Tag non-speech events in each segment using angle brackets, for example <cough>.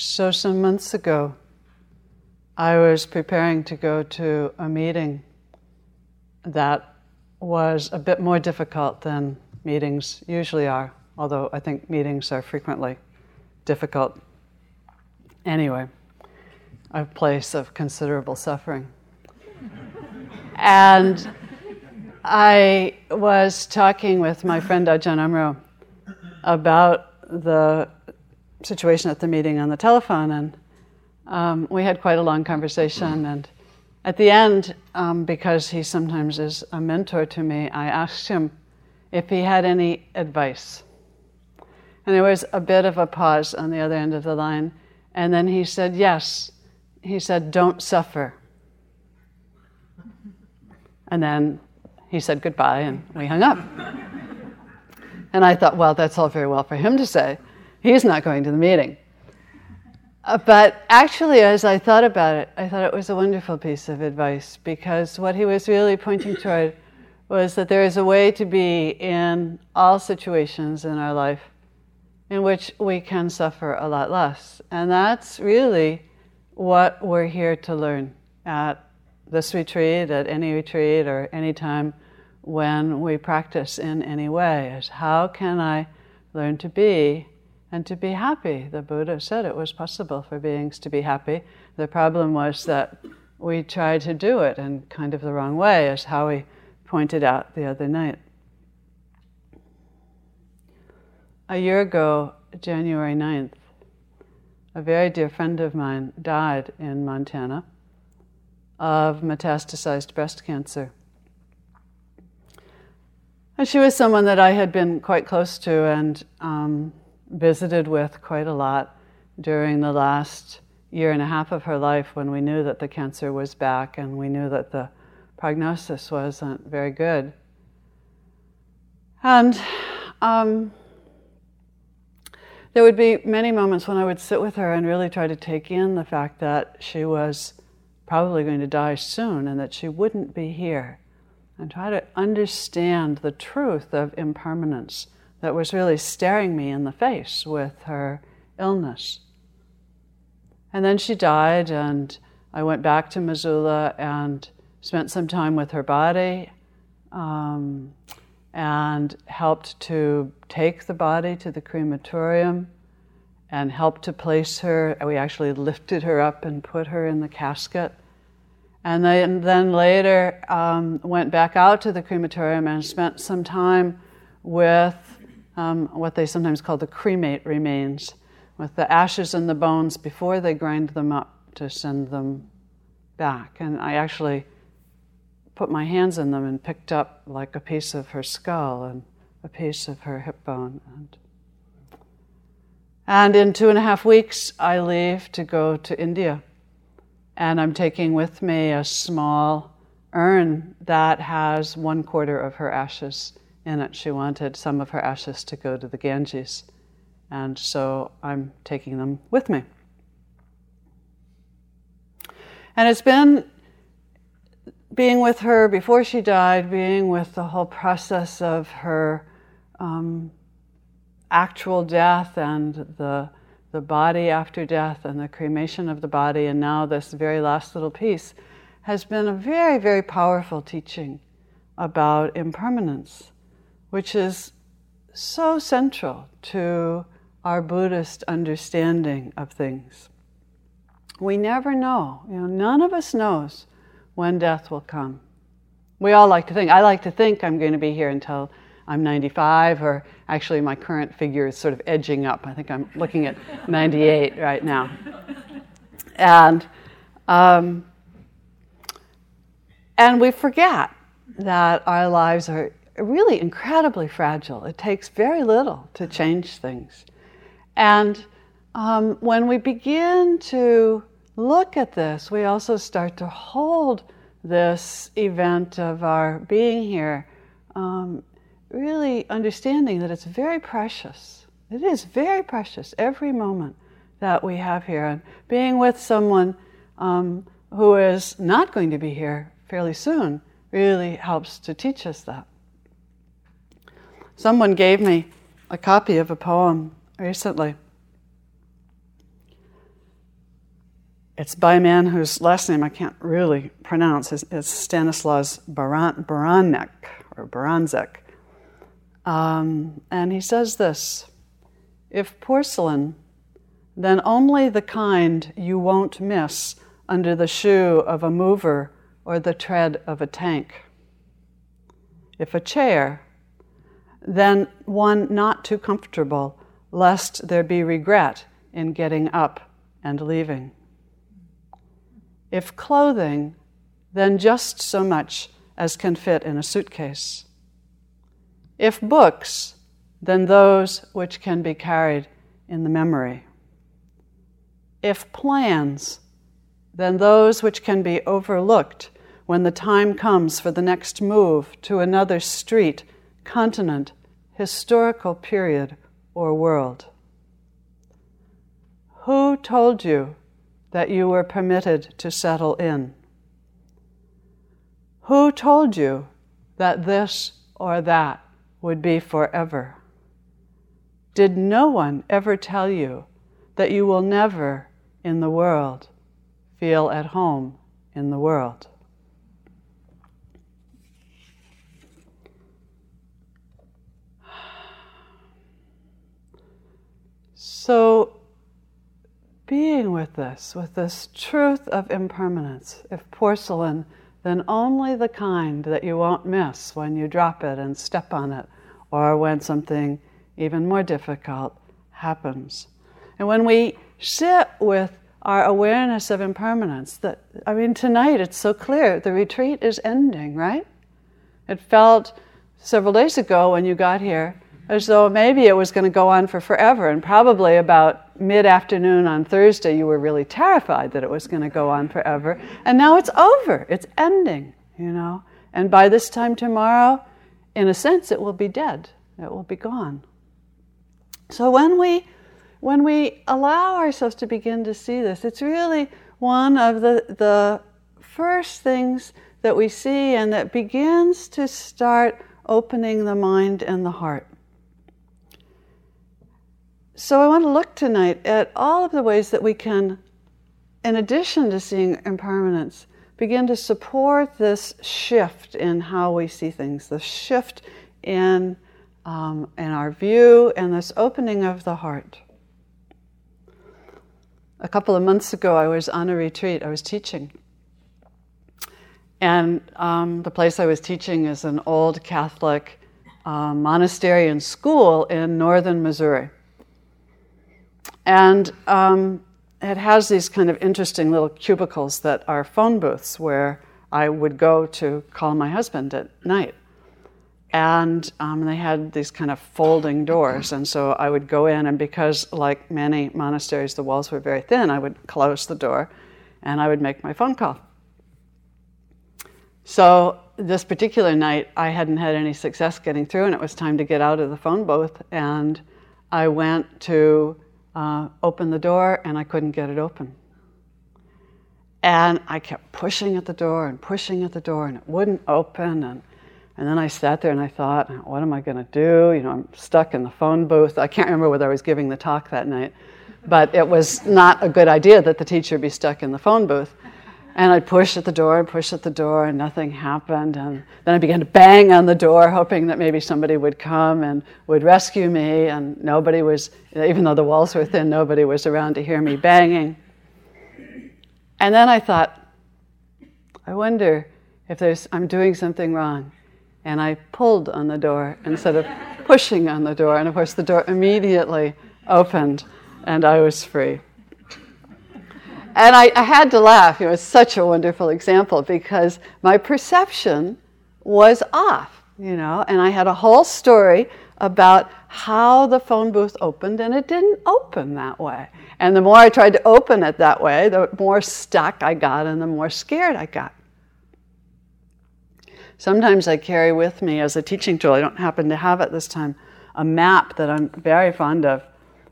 So, some months ago, I was preparing to go to a meeting that was a bit more difficult than meetings usually are, although I think meetings are frequently difficult anyway, a place of considerable suffering. and I was talking with my friend Ajahn Amaro about the situation at the meeting on the telephone, and um, we had quite a long conversation. And at the end, um, because he sometimes is a mentor to me, I asked him if he had any advice. And there was a bit of a pause on the other end of the line, and then he said, Yes. He said, Don't suffer. And then he said goodbye, and we hung up. and I thought, Well, that's all very well for him to say. He's not going to the meeting. Uh, but actually, as I thought about it, I thought it was a wonderful piece of advice because what he was really pointing toward was that there is a way to be in all situations in our life in which we can suffer a lot less. And that's really what we're here to learn at this retreat, at any retreat, or any time when we practice in any way is how can I learn to be and to be happy. The Buddha said it was possible for beings to be happy. The problem was that we tried to do it in kind of the wrong way, as Howie pointed out the other night. A year ago, January 9th, a very dear friend of mine died in Montana of metastasized breast cancer. And she was someone that I had been quite close to and um, visited with quite a lot during the last year and a half of her life when we knew that the cancer was back and we knew that the prognosis wasn't very good. And um, there would be many moments when I would sit with her and really try to take in the fact that she was probably going to die soon and that she wouldn't be here, and try to understand the truth of impermanence that was really staring me in the face with her illness. And then she died, and I went back to Missoula and spent some time with her body um, and helped to take the body to the crematorium and helped to place her. We actually lifted her up and put her in the casket. And then, then later um, went back out to the crematorium and spent some time with um, what they sometimes call the cremate remains, with the ashes and the bones before they grind them up to send them back. And I actually put my hands in them and picked up like a piece of her skull and a piece of her hip bone. And, and in two and a half weeks, I leave to go to India. And I'm taking with me a small urn that has one quarter of her ashes in it. She wanted some of her ashes to go to the Ganges, and so I'm taking them with me. And it's been being with her before she died, being with the whole process of her um, actual death and the the body after death and the cremation of the body, and now this very last little piece, has been a very, very powerful teaching about impermanence which is so central to our Buddhist understanding of things. We never know, you know, none of us knows when death will come. We all like to think, I like to think I'm going to be here until I'm 95, or actually, my current figure is sort of edging up. I think I'm looking at <laughs> 98 right now. And, um, and we forget that our lives are really incredibly fragile. It takes very little to change things. And um, when we begin to look at this, we also start to hold this event of our being here, um, really understanding that it's very precious. It is very precious, every moment that we have here. And being with someone um, who is not going to be here fairly soon really helps to teach us that. Someone gave me a copy of a poem recently. it's by a man whose last name I can't really pronounce. It's, Stanislaus Baran, Baranek or Baranzek. Um, and he says this If porcelain, then only the kind you won't miss under the shoe of a mover or the tread of a tank. If a chair, then one not too comfortable, lest there be regret in getting up and leaving. If clothing, then just so much as can fit in a suitcase. If books, then those which can be carried in the memory. If plans, then those which can be overlooked when the time comes for the next move to another street, continent, historical period, or world. Who told you that you were permitted to settle in? Who told you that this or that would be forever? Did no one ever tell you that you will never in the world feel at home in the world? So, being with this, with this truth of impermanence. If porcelain, then only the kind that you won't miss when you drop it and step on it, or when something even more difficult happens. And when we sit with our awareness of impermanence, that I mean, tonight it's so clear the retreat is ending, right? It felt several days ago when you got here as though maybe it was going to go on for forever. And probably about mid afternoon on Thursday, you were really terrified that it was going to go on forever. And now it's over, it's ending, you know. And by this time tomorrow, in a sense, it will be dead, it will be gone. So when we when we allow ourselves to begin to see this, it's really one of the, the first things that we see and that begins to start opening the mind and the heart. So I want to look tonight at all of the ways that we can, in addition to seeing impermanence, begin to support this shift in how we see things, the shift in, um, in our view, and this opening of the heart. A couple of months ago, I was on a retreat, I was teaching. And um, the place I was teaching is an old Catholic uh, monastery and school in northern Missouri. And um, it has these kind of interesting little cubicles that are phone booths where I would go to call my husband at night. And um, they had these kind of folding doors. And so I would go in, and because, like many monasteries, the walls were very thin, I would close the door and I would make my phone call. So this particular night, I hadn't had any success getting through, and it was time to get out of the phone booth. And I went to uh, open the door and I couldn't get it open. And I kept pushing at the door and pushing at the door and it wouldn't open. And, and then I sat there and I thought, what am I going to do? You know, I'm stuck in the phone booth. I can't remember whether I was giving the talk that night, but it was not a good idea that the teacher be stuck in the phone booth. And I'd push at the door and push at the door, and nothing happened. And then I began to bang on the door, hoping that maybe somebody would come and would rescue me. And nobody was, even though the walls were thin, nobody was around to hear me banging. And then I thought, I wonder if there's, I'm doing something wrong. And I pulled on the door instead of pushing on the door. And of course, the door immediately opened, and I was free. And I, I had to laugh. It was such a wonderful example because my perception was off, you know, and I had a whole story about how the phone booth opened, and it didn't open that way. And the more I tried to open it that way, the more stuck I got and the more scared I got. Sometimes I carry with me as a teaching tool, I don't happen to have it this time, a map that I'm very fond of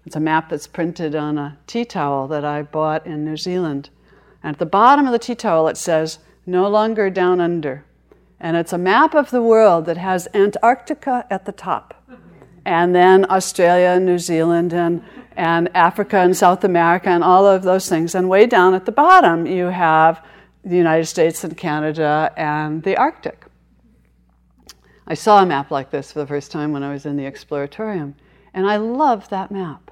it's a map that's printed on a tea towel that I bought in New Zealand. And at the bottom of the tea towel, it says, No longer down under. And it's a map of the world that has Antarctica at the top, and then Australia, and New Zealand, and, and Africa and South America and all of those things. And way down at the bottom, you have the United States and Canada and the Arctic. I saw a map like this for the first time when I was in the Exploratorium, and I love that map.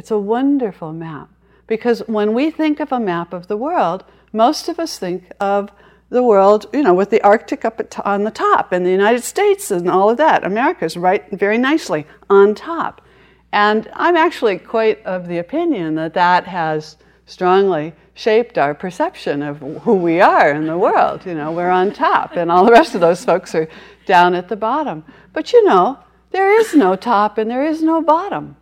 It's a wonderful map because when we think of a map of the world, most of us think of the world, you know, with the Arctic up t- on the top, and the United States and all of that. America's right very nicely on top. And I'm actually quite of the opinion that that has strongly shaped our perception of who we are in the world. You know, we're on top, and all the rest of those folks are down at the bottom. But you know, there is no top and there is no bottom.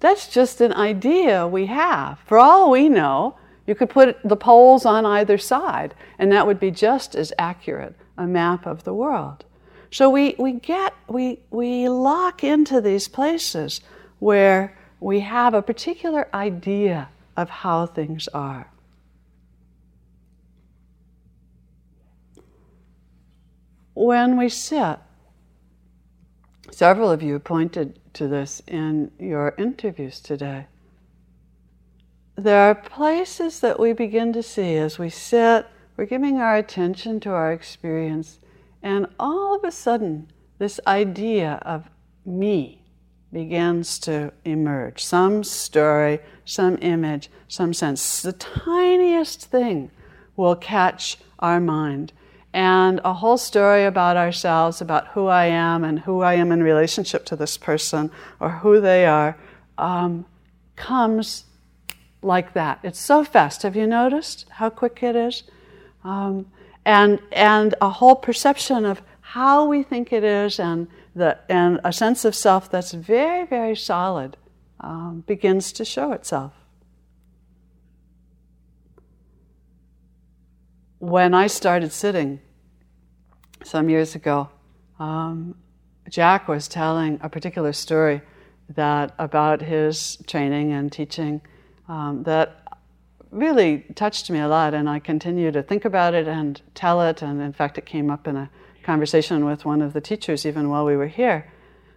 That's just an idea we have. For all we know, you could put the poles on either side, and that would be just as accurate a map of the world. So we, we get, we, we lock into these places where we have a particular idea of how things are. When we sit, several of you pointed to this in your interviews today there are places that we begin to see as we sit, we're giving our attention to our experience, and all of a sudden, this idea of me begins to emerge. Some story, some image, some sense. The tiniest thing will catch our mind. And a whole story about ourselves, about who I am and who I am in relationship to this person or who they are, um, comes like that. It's so fast. Have you noticed how quick it is? Um, and and a whole perception of how we think it is, and the and a sense of self that's very very solid um, begins to show itself. When I started sitting some years ago, um, Jack was telling a particular story that about his training and teaching um, that really touched me a lot, and I continue to think about it and tell it. And in fact, it came up in a conversation with one of the teachers even while we were here.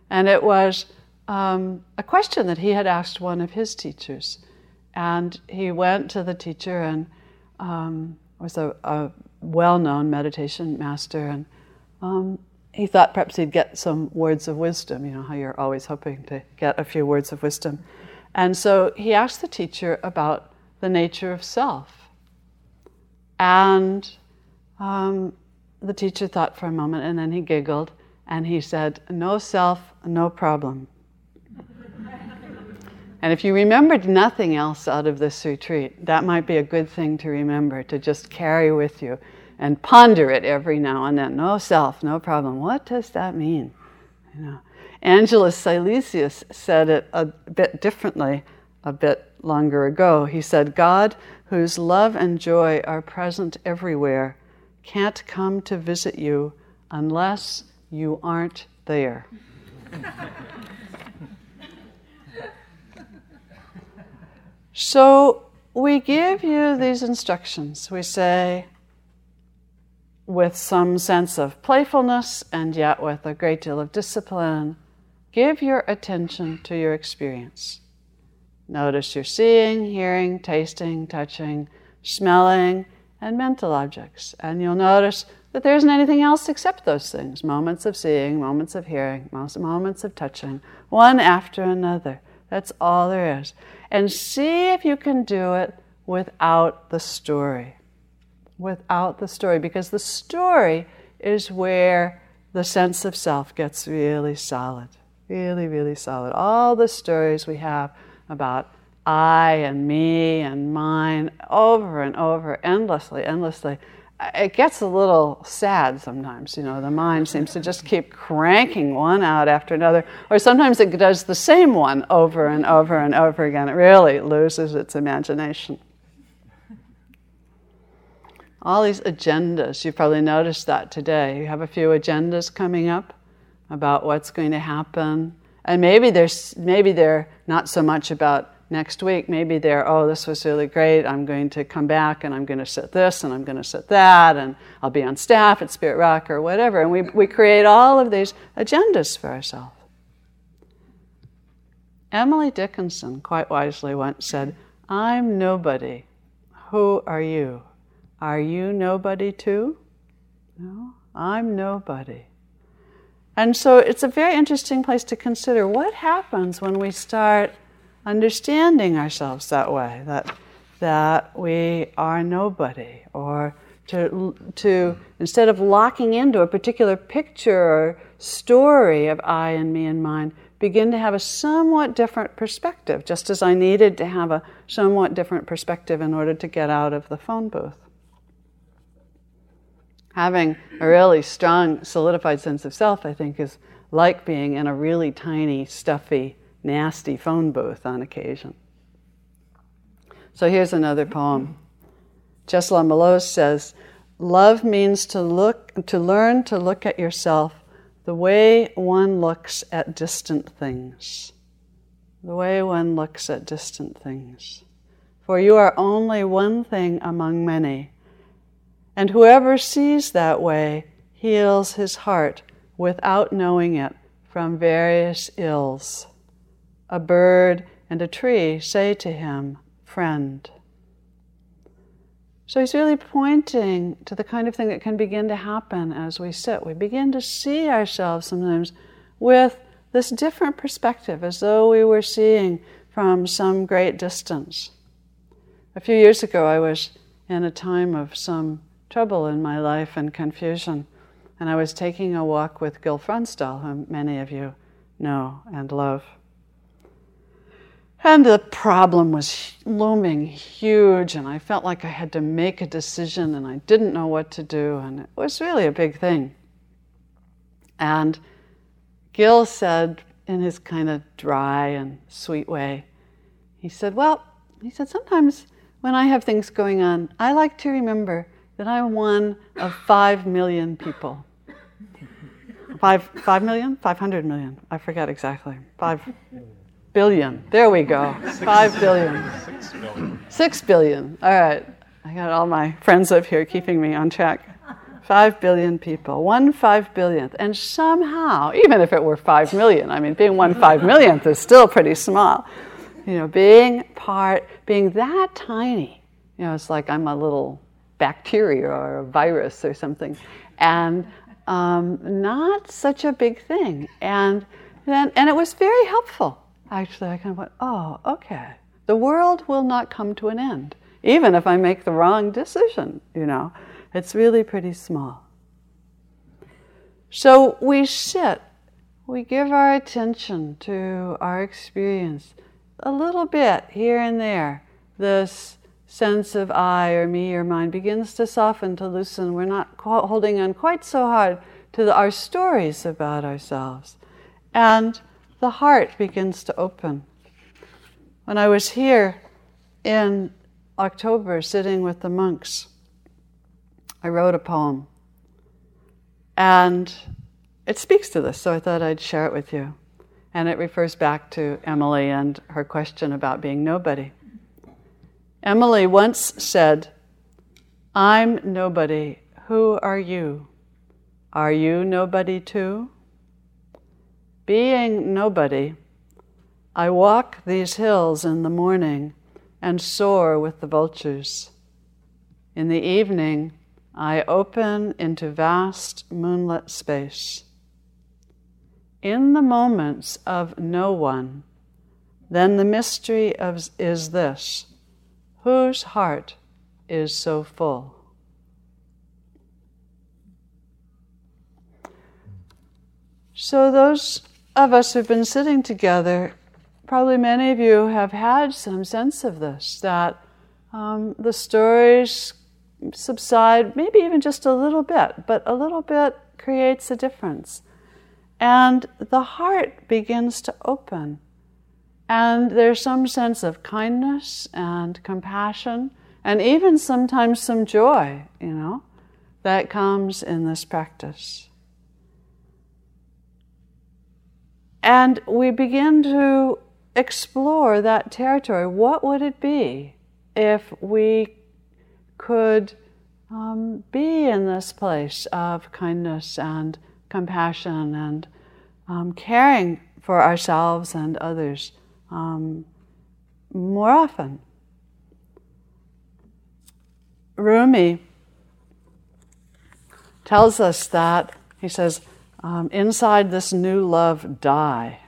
And it was um, a question that he had asked one of his teachers. And he went to the teacher and um, was a, a well known meditation master. And um, he thought perhaps he'd get some words of wisdom, you know, how you're always hoping to get a few words of wisdom. And so he asked the teacher about the nature of self. And um, the teacher thought for a moment and then he giggled and he said, No self, no problem. And if you remembered nothing else out of this retreat, that might be a good thing to remember, to just carry with you and ponder it every now and then. No self, no problem. What does that mean? You know. Angelus Silesius said it a bit differently a bit longer ago. He said, God, whose love and joy are present everywhere, can't come to visit you unless you aren't there. <laughs> so we give you these instructions. We say, with some sense of playfulness and yet with a great deal of discipline, Give your attention to your experience. Notice your seeing, hearing, tasting, touching, smelling, and mental objects. And you'll notice that there isn't anything else except those things moments of seeing, moments of hearing, moments of touching, one after another. That's all there is. And see if you can do it without the story. Without the story, because the story is where the sense of self gets really solid. Really, really solid. All the stories we have about I and me and mine over and over, endlessly, endlessly. It gets a little sad sometimes, you know. The mind seems to just keep cranking one out after another, or sometimes it does the same one over and over and over again. It really loses its imagination. All these agendas, you've probably noticed that today. You have a few agendas coming up about what's going to happen. And maybe there's maybe they're not so much about next week. Maybe they're, oh, this was really great. I'm going to come back and I'm going to sit this and I'm going to sit that and I'll be on staff at Spirit Rock or whatever. And we, we create all of these agendas for ourselves. Emily Dickinson quite wisely once said, I'm nobody. Who are you? Are you nobody too? No, I'm nobody. And so it's a very interesting place to consider what happens when we start understanding ourselves that way, that, that we are nobody, or to, to instead of locking into a particular picture or story of I and me and mine, begin to have a somewhat different perspective, just as I needed to have a somewhat different perspective in order to get out of the phone booth. Having a really strong, solidified sense of self, I think, is like being in a really tiny, stuffy, nasty phone booth on occasion. So here's another poem. Czesław Miłosz says, Love means to look, to learn to look at yourself the way one looks at distant things. The way one looks at distant things. For you are only one thing among many. And whoever sees that way heals his heart without knowing it from various ills. A bird and a tree say to him, Friend. So he's really pointing to the kind of thing that can begin to happen as we sit. We begin to see ourselves sometimes with this different perspective, as though we were seeing from some great distance. A few years ago, I was in a time of some trouble in my life and confusion, and I was taking a walk with Gil Fronsdal, whom many of you know and love. And the problem was looming huge, and I felt like I had to make a decision and I didn't know what to do, and it was really a big thing. And Gil said, in his kind of dry and sweet way, he said, Well, he said, sometimes when I have things going on, I like to remember that I'm one of five million people. Five, five million? Five hundred million. I forget exactly. Five billion. There we go. Five billion. Six billion. Six billion. All right. I got all my friends up here keeping me on track. Five billion people, one five billionth. And somehow, even if it were five million, I mean, being one five millionth is still pretty small. You know, being part, being that tiny, you know, it's like I'm a little bacteria or a virus or something. And um, not such a big thing. And then, and it was very helpful actually I kind of went, oh, okay. The world will not come to an end, even if I make the wrong decision, you know. It's really pretty small. So we sit, we give our attention to our experience a little bit here and there. This sense of I or me or mine begins to soften, to loosen. We're not holding on quite so hard to the, our stories about ourselves. And the heart begins to open. When I was here in October sitting with the monks, I wrote a poem. And it speaks to this, so I thought I'd share it with you. And it refers back to Emily and her question about being nobody. Emily once said, I'm nobody. Who are you? Are you nobody too? Being nobody, I walk these hills in the morning and soar with the vultures. In the evening, I open into vast moonlit space. In the moments of no one, then the mystery of, is this whose heart is so full? So, those of us who've been sitting together, probably many of you have had some sense of this that um, the stories subside, maybe even just a little bit, but a little bit creates a difference. And the heart begins to open. And there's some sense of kindness and compassion, and even sometimes some joy, you know, that comes in this practice. And we begin to explore that territory. What would it be if we could um, be in this place of kindness and compassion and um, caring for ourselves and others um, more often. Rumi tells us that, he says, um, inside this new love, die.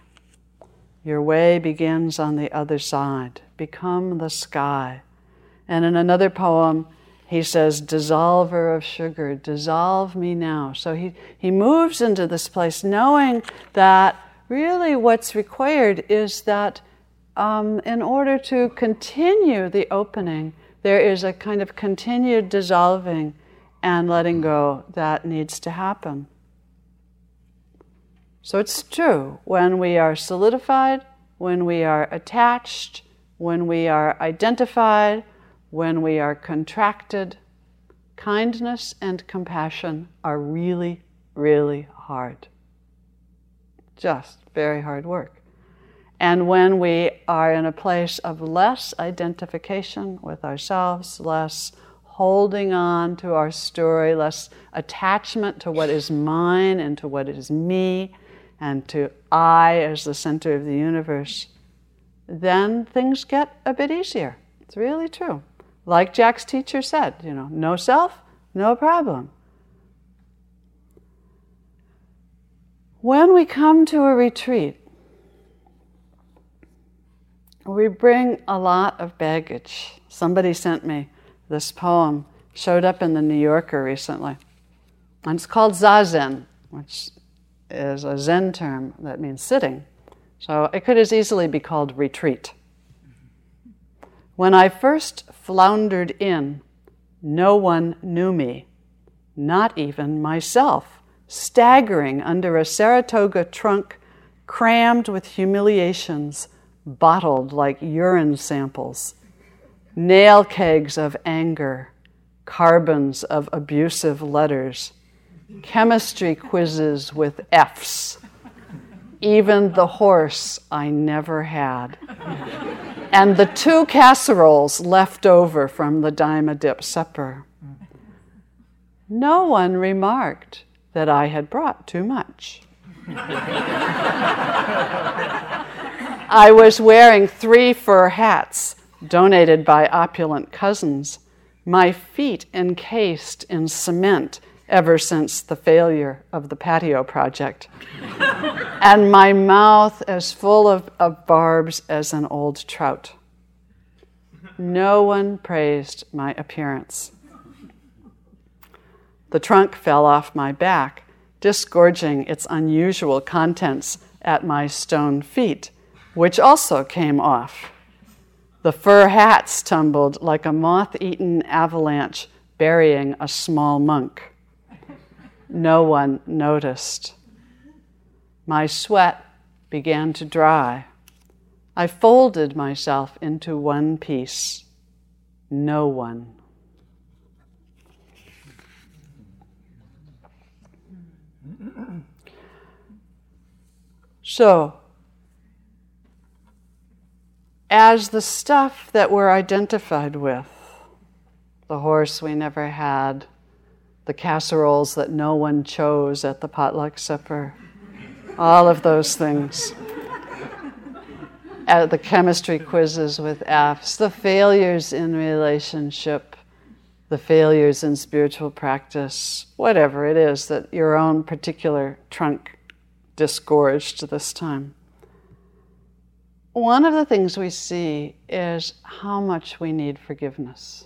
Your way begins on the other side. Become the sky. And in another poem, he says, Dissolver of sugar, dissolve me now. So he, he moves into this place knowing that really what's required is that um, in order to continue the opening, there is a kind of continued dissolving and letting go that needs to happen. So it's true, when we are solidified, when we are attached, when we are identified, when we are contracted, kindness and compassion are really, really hard. Just very hard work. And when we are in a place of less identification with ourselves, less holding on to our story, less attachment to what is mine and to what is me, and to I as the center of the universe, then things get a bit easier. It's really true. Like Jack's teacher said, you know, no self, no problem. When we come to a retreat, we bring a lot of baggage. Somebody sent me this poem, showed up in the New Yorker recently. And it's called Zazen, which is a Zen term that means sitting. So it could as easily be called retreat. When I first floundered in, no one knew me, not even myself, staggering under a Saratoga trunk crammed with humiliations, bottled like urine samples, nail kegs of anger, carbons of abusive letters chemistry quizzes with F's, even the horse I never had, and the two casseroles left over from the dime a dip supper. No one remarked that I had brought too much. I was wearing three fur hats donated by opulent cousins, my feet encased in cement ever since the failure of the patio project. <laughs> and my mouth as full of, of barbs as an old trout. No one praised my appearance. The trunk fell off my back, disgorging its unusual contents at my stone feet, which also came off. The fur hats tumbled like a moth eaten avalanche burying a small monk no one noticed. My sweat began to dry. I folded myself into one piece. No one. So, as the stuff that we're identified with, the horse we never had, the casseroles that no one chose at the potluck supper, all of those things. At the chemistry quizzes with F's, the failures in relationship, the failures in spiritual practice, whatever it is that your own particular trunk disgorged this time. One of the things we see is how much we need forgiveness.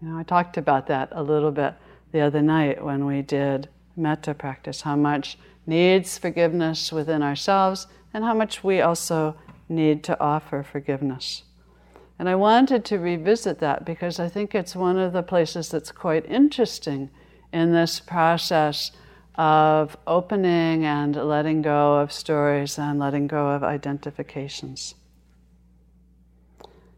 You know, I talked about that a little bit the other night when we did metta practice, how much needs forgiveness within ourselves and how much we also need to offer forgiveness. And I wanted to revisit that because I think it's one of the places that's quite interesting in this process of opening and letting go of stories and letting go of identifications.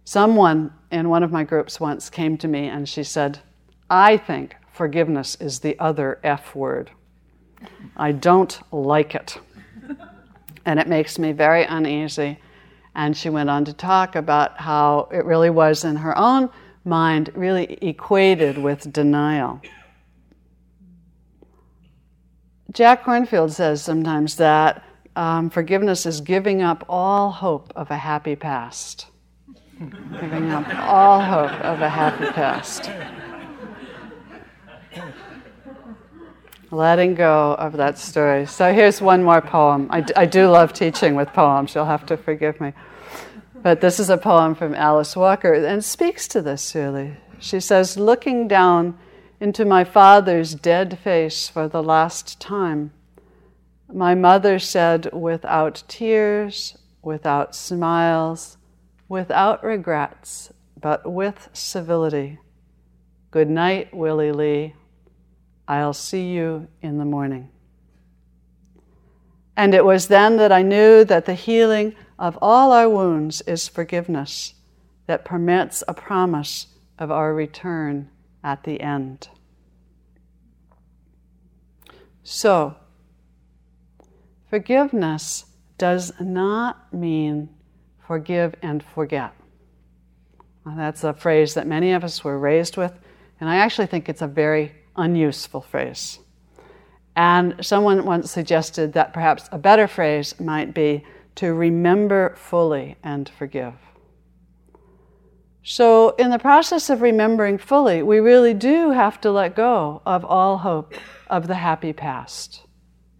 Someone in one of my groups once came to me and she said, I think forgiveness is the other F word. I don't like it. And it makes me very uneasy. And she went on to talk about how it really was in her own mind, really equated with denial. Jack Kornfield says sometimes that um, forgiveness is giving up all hope of a happy past. giving up all hope of a happy past. Letting go of that story. So here's one more poem. I, d- I do love teaching with poems, you'll have to forgive me. But this is a poem from Alice Walker and speaks to this really. She says, Looking down into my father's dead face for the last time, my mother said, without tears, without smiles, without regrets, but with civility, Good night, Willie Lee. I'll see you in the morning. And it was then that I knew that the healing of all our wounds is forgiveness that permits a promise of our return at the end. So, Forgiveness does not mean forgive and forget. Well, that's a phrase that many of us were raised with, and I actually think it's a very unuseful phrase. And someone once suggested that perhaps a better phrase might be to remember fully and forgive. So, in the process of remembering fully, we really do have to let go of all hope of the happy past.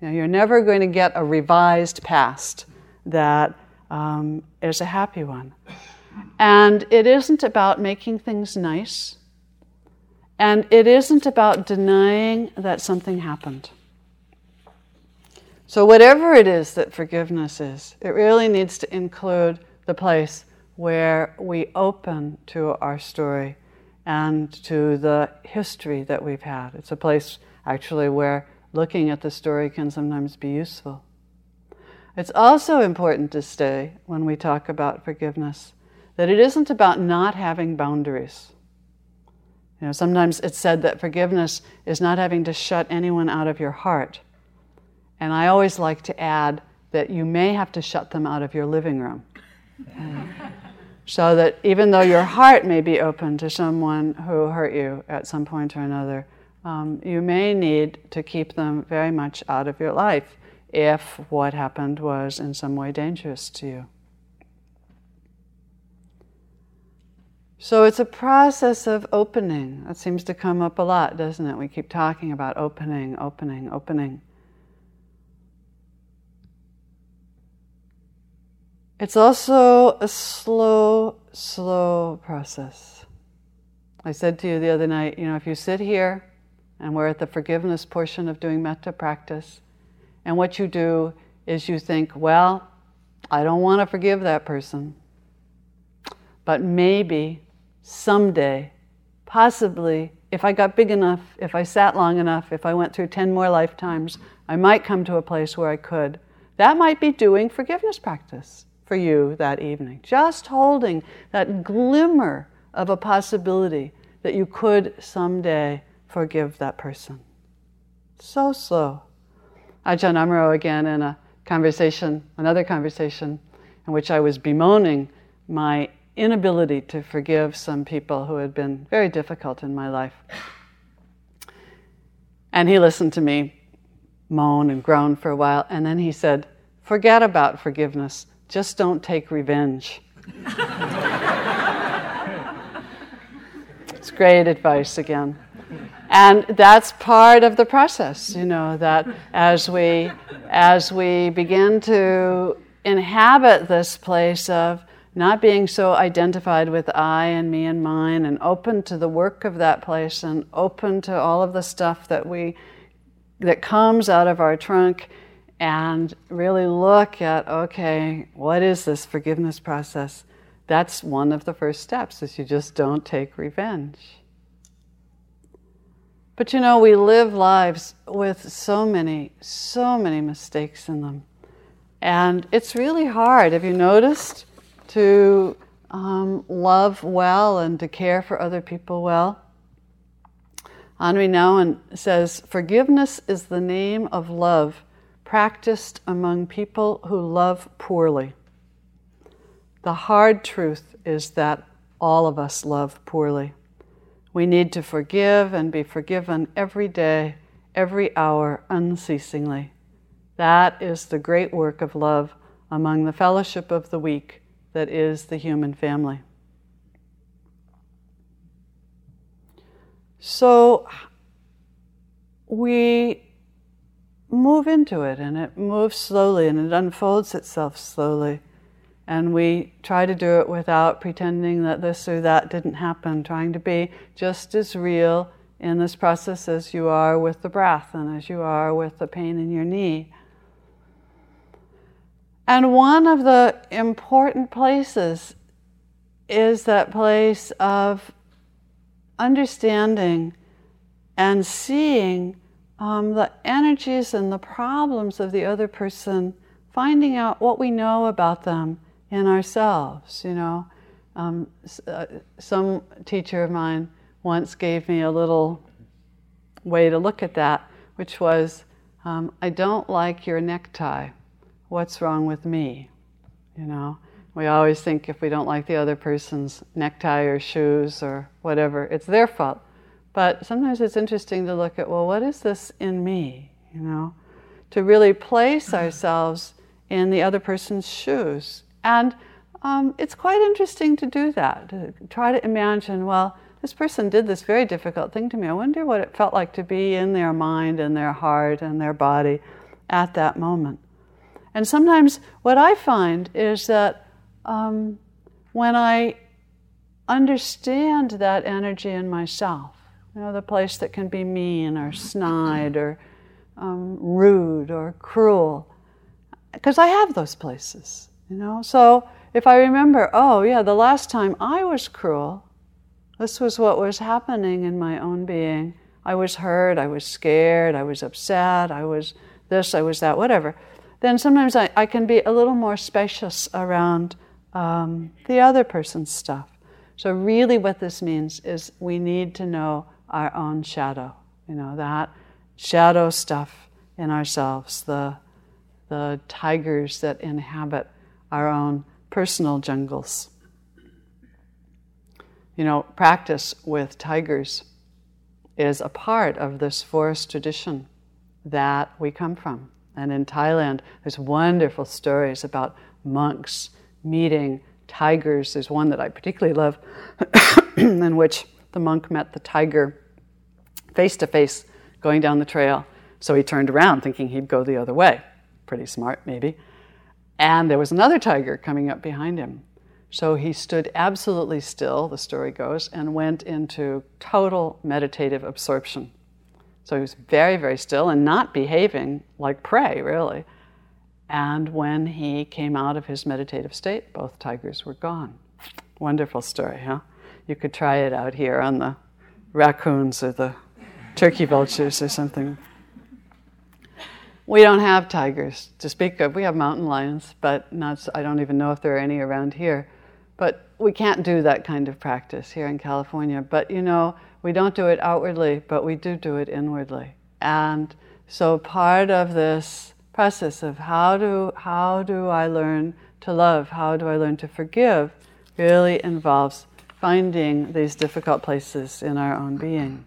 You know, you're never going to get a revised past that um, is a happy one. And it isn't about making things nice. And it isn't about denying that something happened. So, whatever it is that forgiveness is, it really needs to include the place where we open to our story and to the history that we've had. It's a place actually where looking at the story can sometimes be useful. It's also important to stay when we talk about forgiveness that it isn't about not having boundaries. You know, sometimes it's said that forgiveness is not having to shut anyone out of your heart. And I always like to add that you may have to shut them out of your living room. so that even though your heart may be open to someone who hurt you at some point or another, um, you may need to keep them very much out of your life if what happened was in some way dangerous to you. So it's a process of opening. That seems to come up a lot, doesn't it? We keep talking about opening, opening, opening. It's also a slow, slow process. I said to you the other night, you know, if you sit here and we're at the forgiveness portion of doing metta practice. And what you do is you think, well, I don't want to forgive that person. But maybe someday, possibly, if I got big enough, if I sat long enough, if I went through 10 more lifetimes, I might come to a place where I could. That might be doing forgiveness practice for you that evening. Just holding that glimmer of a possibility that you could someday forgive that person. So slow. Ajahn Amaro again in a conversation, another conversation, in which I was bemoaning my inability to forgive some people who had been very difficult in my life. And he listened to me moan and groan for a while, and then he said, Forget about forgiveness, just don't take revenge. it's great advice again. And that's part of the process, you know, that as we, as we begin to inhabit this place of not being so identified with I and me and mine and open to the work of that place and open to all of the stuff that we that comes out of our trunk and really look at okay what is this forgiveness process? That's one of the first steps is you just don't take revenge. But you know, we live lives with so many, so many mistakes in them. And it's really hard, have you noticed, to um, love well and to care for other people well? Henri Nouwen says, Forgiveness is the name of love practiced among people who love poorly. The hard truth is that all of us love poorly. We need to forgive and be forgiven every day, every hour, unceasingly. That is the great work of love among the fellowship of the weak that is the human family. So we move into it and it moves slowly and it unfolds itself slowly. And we try to do it without pretending that this or that didn't happen, trying to be just as real in this process as you are with the breath and as you are with the pain in your knee. And one of the important places is that place of understanding and seeing um, the energies and the problems of the other person, finding out what we know about them in ourselves. You know, um, uh, some teacher of mine once gave me a little way to look at that, which was, um, I don't like your necktie. What's wrong with me? You know, we always think if we don't like the other person's necktie or shoes or whatever, it's their fault. But sometimes it's interesting to look at, well, what is this in me? You know, to really place ourselves in the other person's shoes. And um, it's quite interesting to do that, to try to imagine, well, this person did this very difficult thing to me. I wonder what it felt like to be in their mind and their heart and their body at that moment. And sometimes what I find is that um, when I understand that energy in myself, you know, the place that can be mean or snide or um, rude or cruel, because I have those places, you know. So if I remember, oh yeah, the last time I was cruel, this was what was happening in my own being. I was hurt, I was scared, I was upset, I was this, I was that, whatever. Then sometimes I, I can be a little more spacious around um, the other person's stuff. So, really, what this means is we need to know our own shadow. You know, that shadow stuff in ourselves, the, the tigers that inhabit our own personal jungles. You know, practice with tigers is a part of this forest tradition that we come from. And in Thailand, there's wonderful stories about monks meeting tigers. There's one that I particularly love, <coughs> in which the monk met the tiger face to face going down the trail. So he turned around thinking he'd go the other way. Pretty smart, maybe. And there was another tiger coming up behind him. So he stood absolutely still, the story goes, and went into total meditative absorption. So he was very, very still and not behaving like prey, really. And when he came out of his meditative state, both tigers were gone. Wonderful story, huh? You could try it out here on the raccoons or the turkey vultures or something. We don't have tigers to speak of. We have mountain lions, but not, I don't even know if there are any around here. But we can't do that kind of practice here in California. But you know, we don't do it outwardly, but we do do it inwardly. And so part of this process of how do, how do I learn to love, how do I learn to forgive, really involves finding these difficult places in our own being.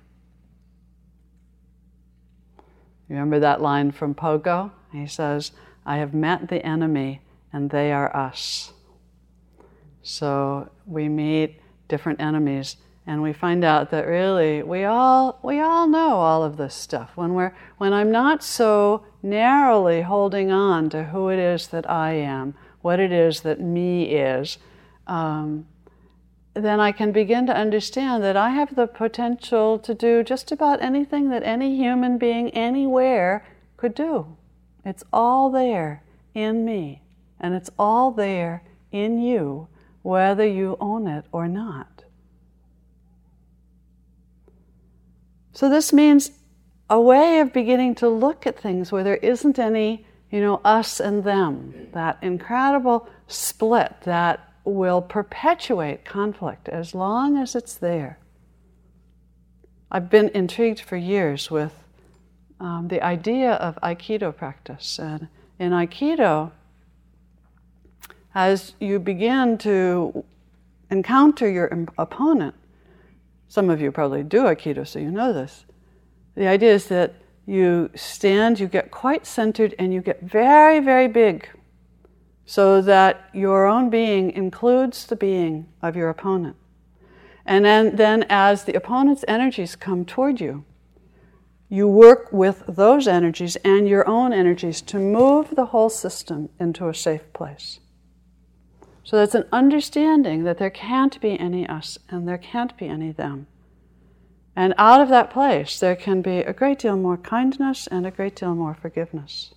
Remember that line from Pogo? He says, I have met the enemy and they are us. So we meet different enemies and we find out that really we all we all know all of this stuff. When we're when i'm not so narrowly holding on to who it is that i am what it is that me is um, then i can begin to understand that i have the potential to do just about anything that any human being anywhere could do. It's all there in me and it's all there in you whether you own it or not So this means a way of beginning to look at things where there isn't any, you know, us and them, that incredible split that will perpetuate conflict as long as it's there. I've been intrigued for years with um, the idea of Aikido practice. And in Aikido, as you begin to encounter your opponent, some of you probably do Aikido, so you know this. The idea is that you stand, you get quite centered, and you get very, very big so that your own being includes the being of your opponent. And then, then as the opponent's energies come toward you, you work with those energies and your own energies to move the whole system into a safe place. So that's an understanding that there can't be any us and there can't be any them. And out of that place, there can be a great deal more kindness and a great deal more forgiveness.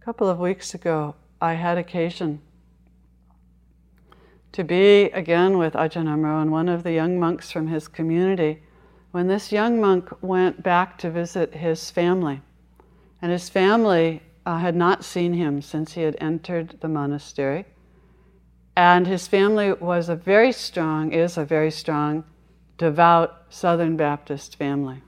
A couple of weeks ago, I had occasion to be again with Ajahn Amaro and one of the young monks from his community when this young monk went back to visit his family. And his family uh, had not seen him since he had entered the monastery. And his family was a very strong, is a very strong, devout Southern Baptist family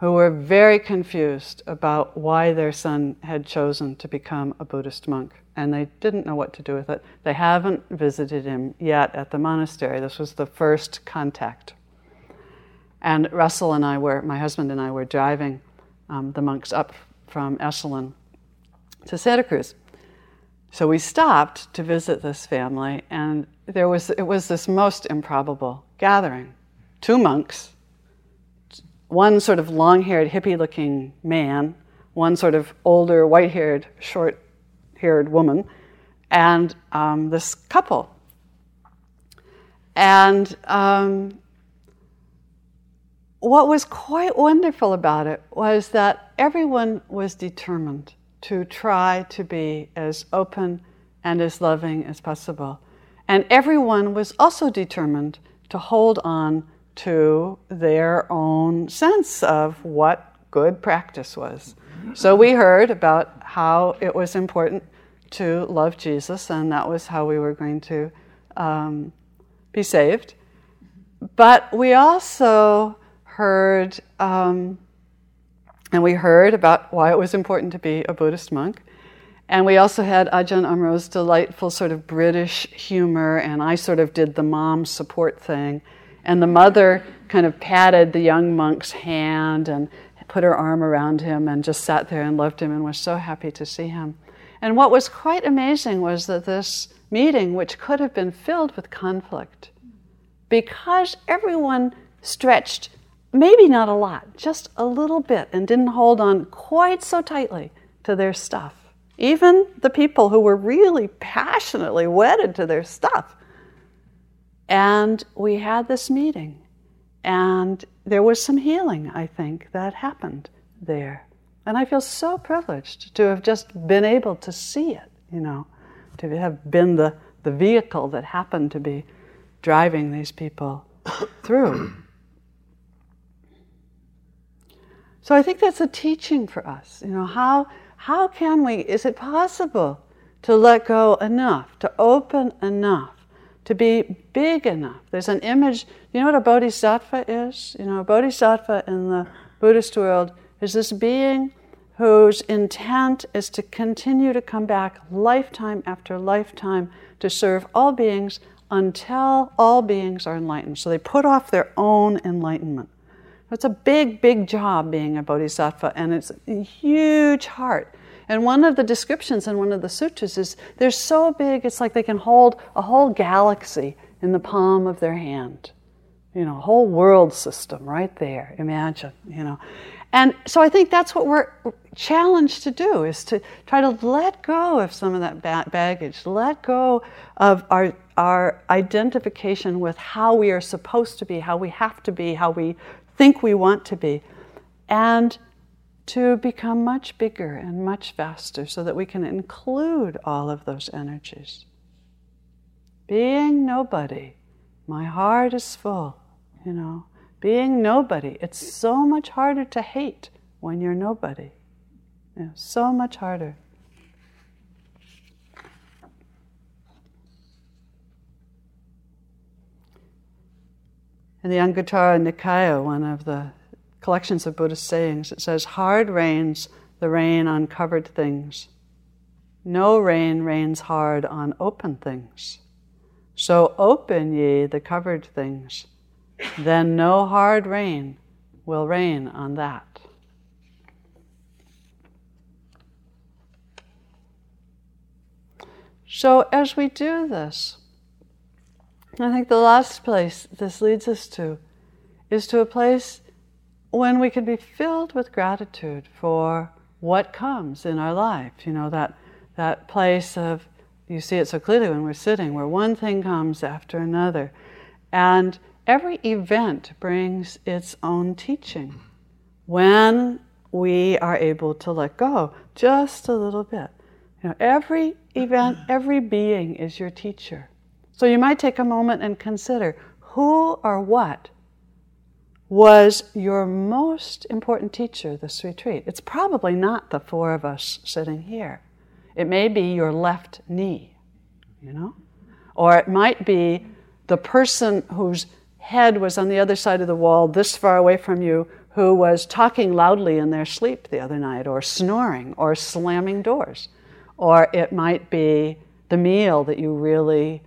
who were very confused about why their son had chosen to become a Buddhist monk. And they didn't know what to do with it. They haven't visited him yet at the monastery. This was the first contact. And Russell and I were, my husband and I were driving um, the monks up from Esalen to Santa Cruz. So we stopped to visit this family, and there was, it was this most improbable gathering. Two monks, one sort of long haired, hippie looking man, one sort of older, white haired, short haired woman, and um, this couple. And um, what was quite wonderful about it was that everyone was determined to try to be as open and as loving as possible. And everyone was also determined to hold on to their own sense of what good practice was. So we heard about how it was important to love Jesus, and that was how we were going to um, be saved. But we also heard, um, and we heard about why it was important to be a Buddhist monk. And we also had Ajahn Amaro's delightful sort of British humor, and I sort of did the mom support thing. And the mother kind of patted the young monk's hand and put her arm around him and just sat there and loved him and was so happy to see him. And what was quite amazing was that this meeting, which could have been filled with conflict, because everyone stretched maybe not a lot, just a little bit, and didn't hold on quite so tightly to their stuff. Even the people who were really passionately wedded to their stuff. And we had this meeting, and there was some healing, I think, that happened there. And I feel so privileged to have just been able to see it, you know, to have been the, the vehicle that happened to be driving these people <coughs> through. So I think that's a teaching for us. You know, how, how can we, is it possible to let go enough, to open enough, to be big enough? There's an image, you know what a bodhisattva is? You know, a bodhisattva in the Buddhist world is this being whose intent is to continue to come back lifetime after lifetime to serve all beings until all beings are enlightened. So they put off their own enlightenment. It's a big, big job being a bodhisattva, and it's a huge heart. And one of the descriptions in one of the sutras is they're so big, it's like they can hold a whole galaxy in the palm of their hand. You know, a whole world system right there, imagine, you know. And so I think that's what we're challenged to do is to try to let go of some of that baggage, let go of our, our identification with how we are supposed to be, how we have to be, how we think we want to be, and to become much bigger and much faster so that we can include all of those energies. Being nobody, my heart is full, you know. Being nobody, it's so much harder to hate when you're nobody. You know, so much harder. In the Anguttara Nikaya, one of the collections of Buddhist sayings, it says, Hard rains the rain on covered things. no rain rains hard on open things. So open ye the covered things, then no hard rain will rain on that. So as we do this, I think the last place this leads us to is to a place when we can be filled with gratitude for what comes in our life. You know, that, that place of, you see it so clearly when we're sitting, where one thing comes after another. And every event brings its own teaching when we are able to let go just a little bit. You know, every event, <clears throat> every being is your teacher. So you might take a moment and consider who or what was your most important teacher this retreat. It's probably not the four of us sitting here. It may be your left knee, you know? Or it might be the person whose head was on the other side of the wall, this far away from you, who was talking loudly in their sleep the other night, or snoring, or slamming doors. Or it might be the meal that you really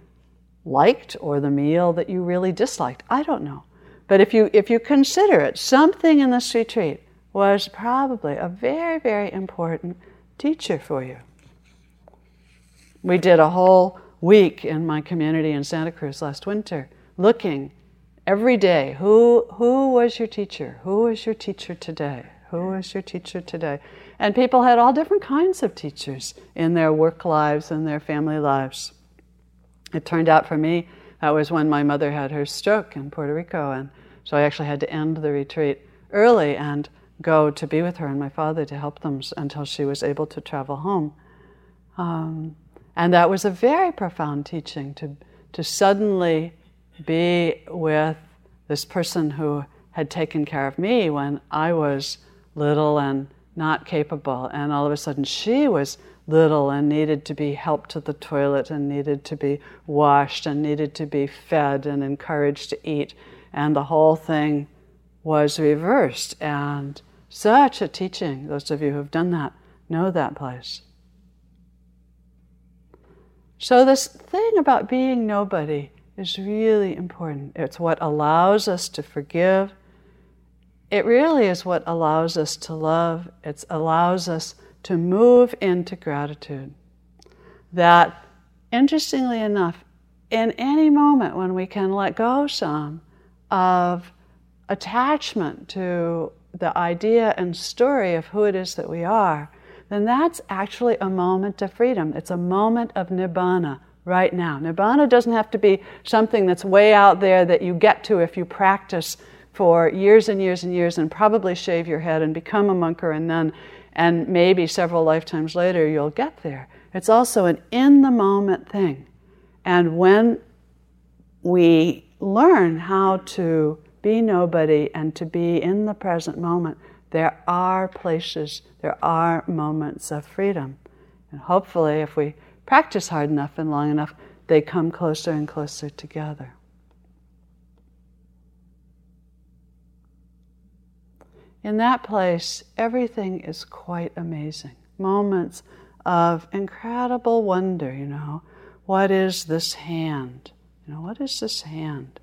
liked or the meal that you really disliked. I don't know. But if you, if you consider it, something in this retreat was probably a very, very important teacher for you. We did a whole week in my community in Santa Cruz last winter looking every day who, who was your teacher? Who was your teacher today? Who was your teacher today? And people had all different kinds of teachers in their work lives and their family lives. It turned out for me, that was when my mother had her stroke in Puerto Rico, and so I actually had to end the retreat early and go to be with her and my father to help them until she was able to travel home. Um, and that was a very profound teaching to, to suddenly be with this person who had taken care of me when I was little and not capable. And all of a sudden, she was little and needed to be helped to the toilet and needed to be washed and needed to be fed and encouraged to eat. And the whole thing was reversed. And such a teaching, those of you who've done that know that place. So, this thing about being nobody is really important. It's what allows us to forgive. It really is what allows us to love. It allows us to move into gratitude. That, interestingly enough, in any moment when we can let go some of attachment to the idea and story of who it is that we are, then that's actually a moment of freedom. It's a moment of nibbana right now. Nibbana doesn't have to be something that's way out there that you get to if you practice for years and years and years and probably shave your head and become a monk or a nun and maybe several lifetimes later you'll get there. It's also an in the moment thing. And when we learn how to be nobody and to be in the present moment, there are places, there are moments of freedom. And hopefully, if we practice hard enough and long enough, they come closer and closer together. in that place, everything is quite amazing. Moments of incredible wonder, you know. What is this hand? You know, what is this hand?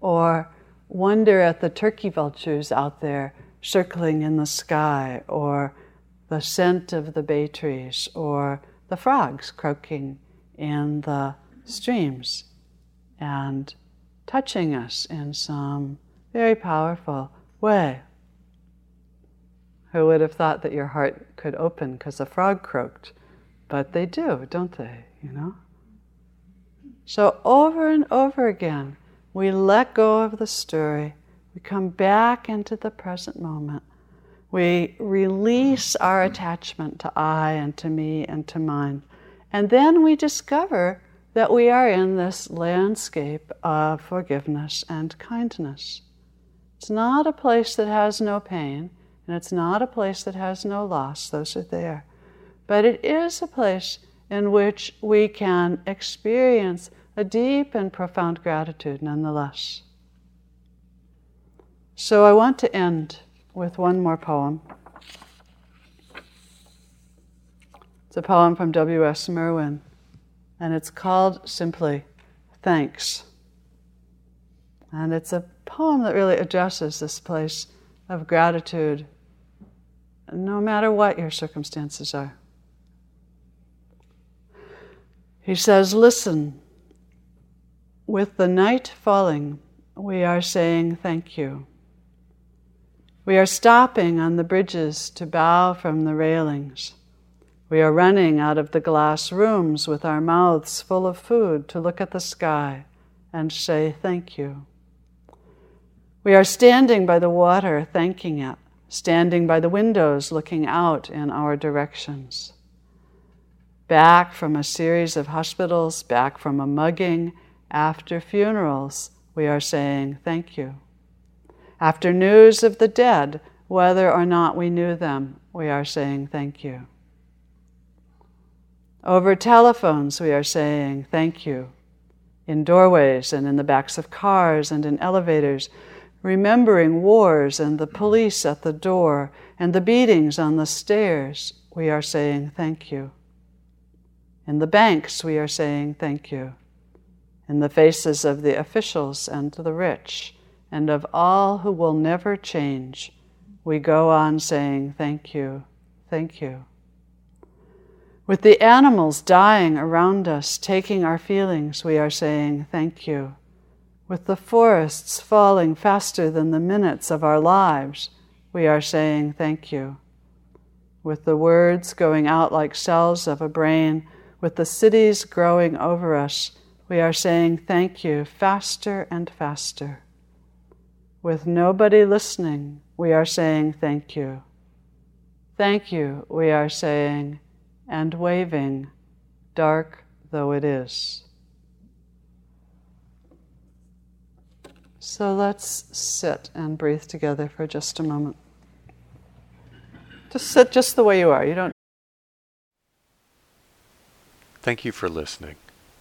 Or wonder at the turkey vultures out there circling in the sky, or the scent of the bay trees, or the frogs croaking in the streams and touching us in some very powerful way. Who would have thought that your heart could open because a frog croaked? But they do, don't they? You know? So over and over again, we let go of the story. We come back into the present moment. We release our attachment to I and to me and to mine. And then we discover that we are in this landscape of forgiveness and kindness. It's not a place that has no pain. And it's not a place that has no loss, those are there. But it is a place in which we can experience a deep and profound gratitude nonetheless. So I want to end with one more poem. It's a poem from W.S. Merwin, and it's called simply Thanks. And it's a poem that really addresses this place of gratitude, no matter what your circumstances are. He says, Listen, with the night falling, we are saying thank you. We are stopping on the bridges to bow from the railings. We are running out of the glass rooms with our mouths full of food to look at the sky and say thank you. We are standing by the water, thanking it, standing by the windows, looking out in our directions. Back from a series of hospitals, back from a mugging, after funerals, we are saying thank you. After news of the dead, whether or not we knew them, we are saying thank you. Over telephones, we are saying thank you. In doorways and in the backs of cars and in elevators, remembering wars and the police at the door and the beatings on the stairs, we are saying thank you. In the banks, we are saying thank you. In the faces of the officials and the rich, and of all who will never change, we go on saying thank you, thank you. With the animals dying around us, taking our feelings, we are saying thank you with the forests falling faster than the minutes of our lives, we are saying thank you. With the words going out like cells of a brain, with the cities growing over us, we are saying thank you faster and faster. With nobody listening, we are saying thank you. Thank you, we are saying, and waving, dark though it is. So let's sit and breathe together for just a moment. Just sit just the way you are. You don't. Thank you for listening.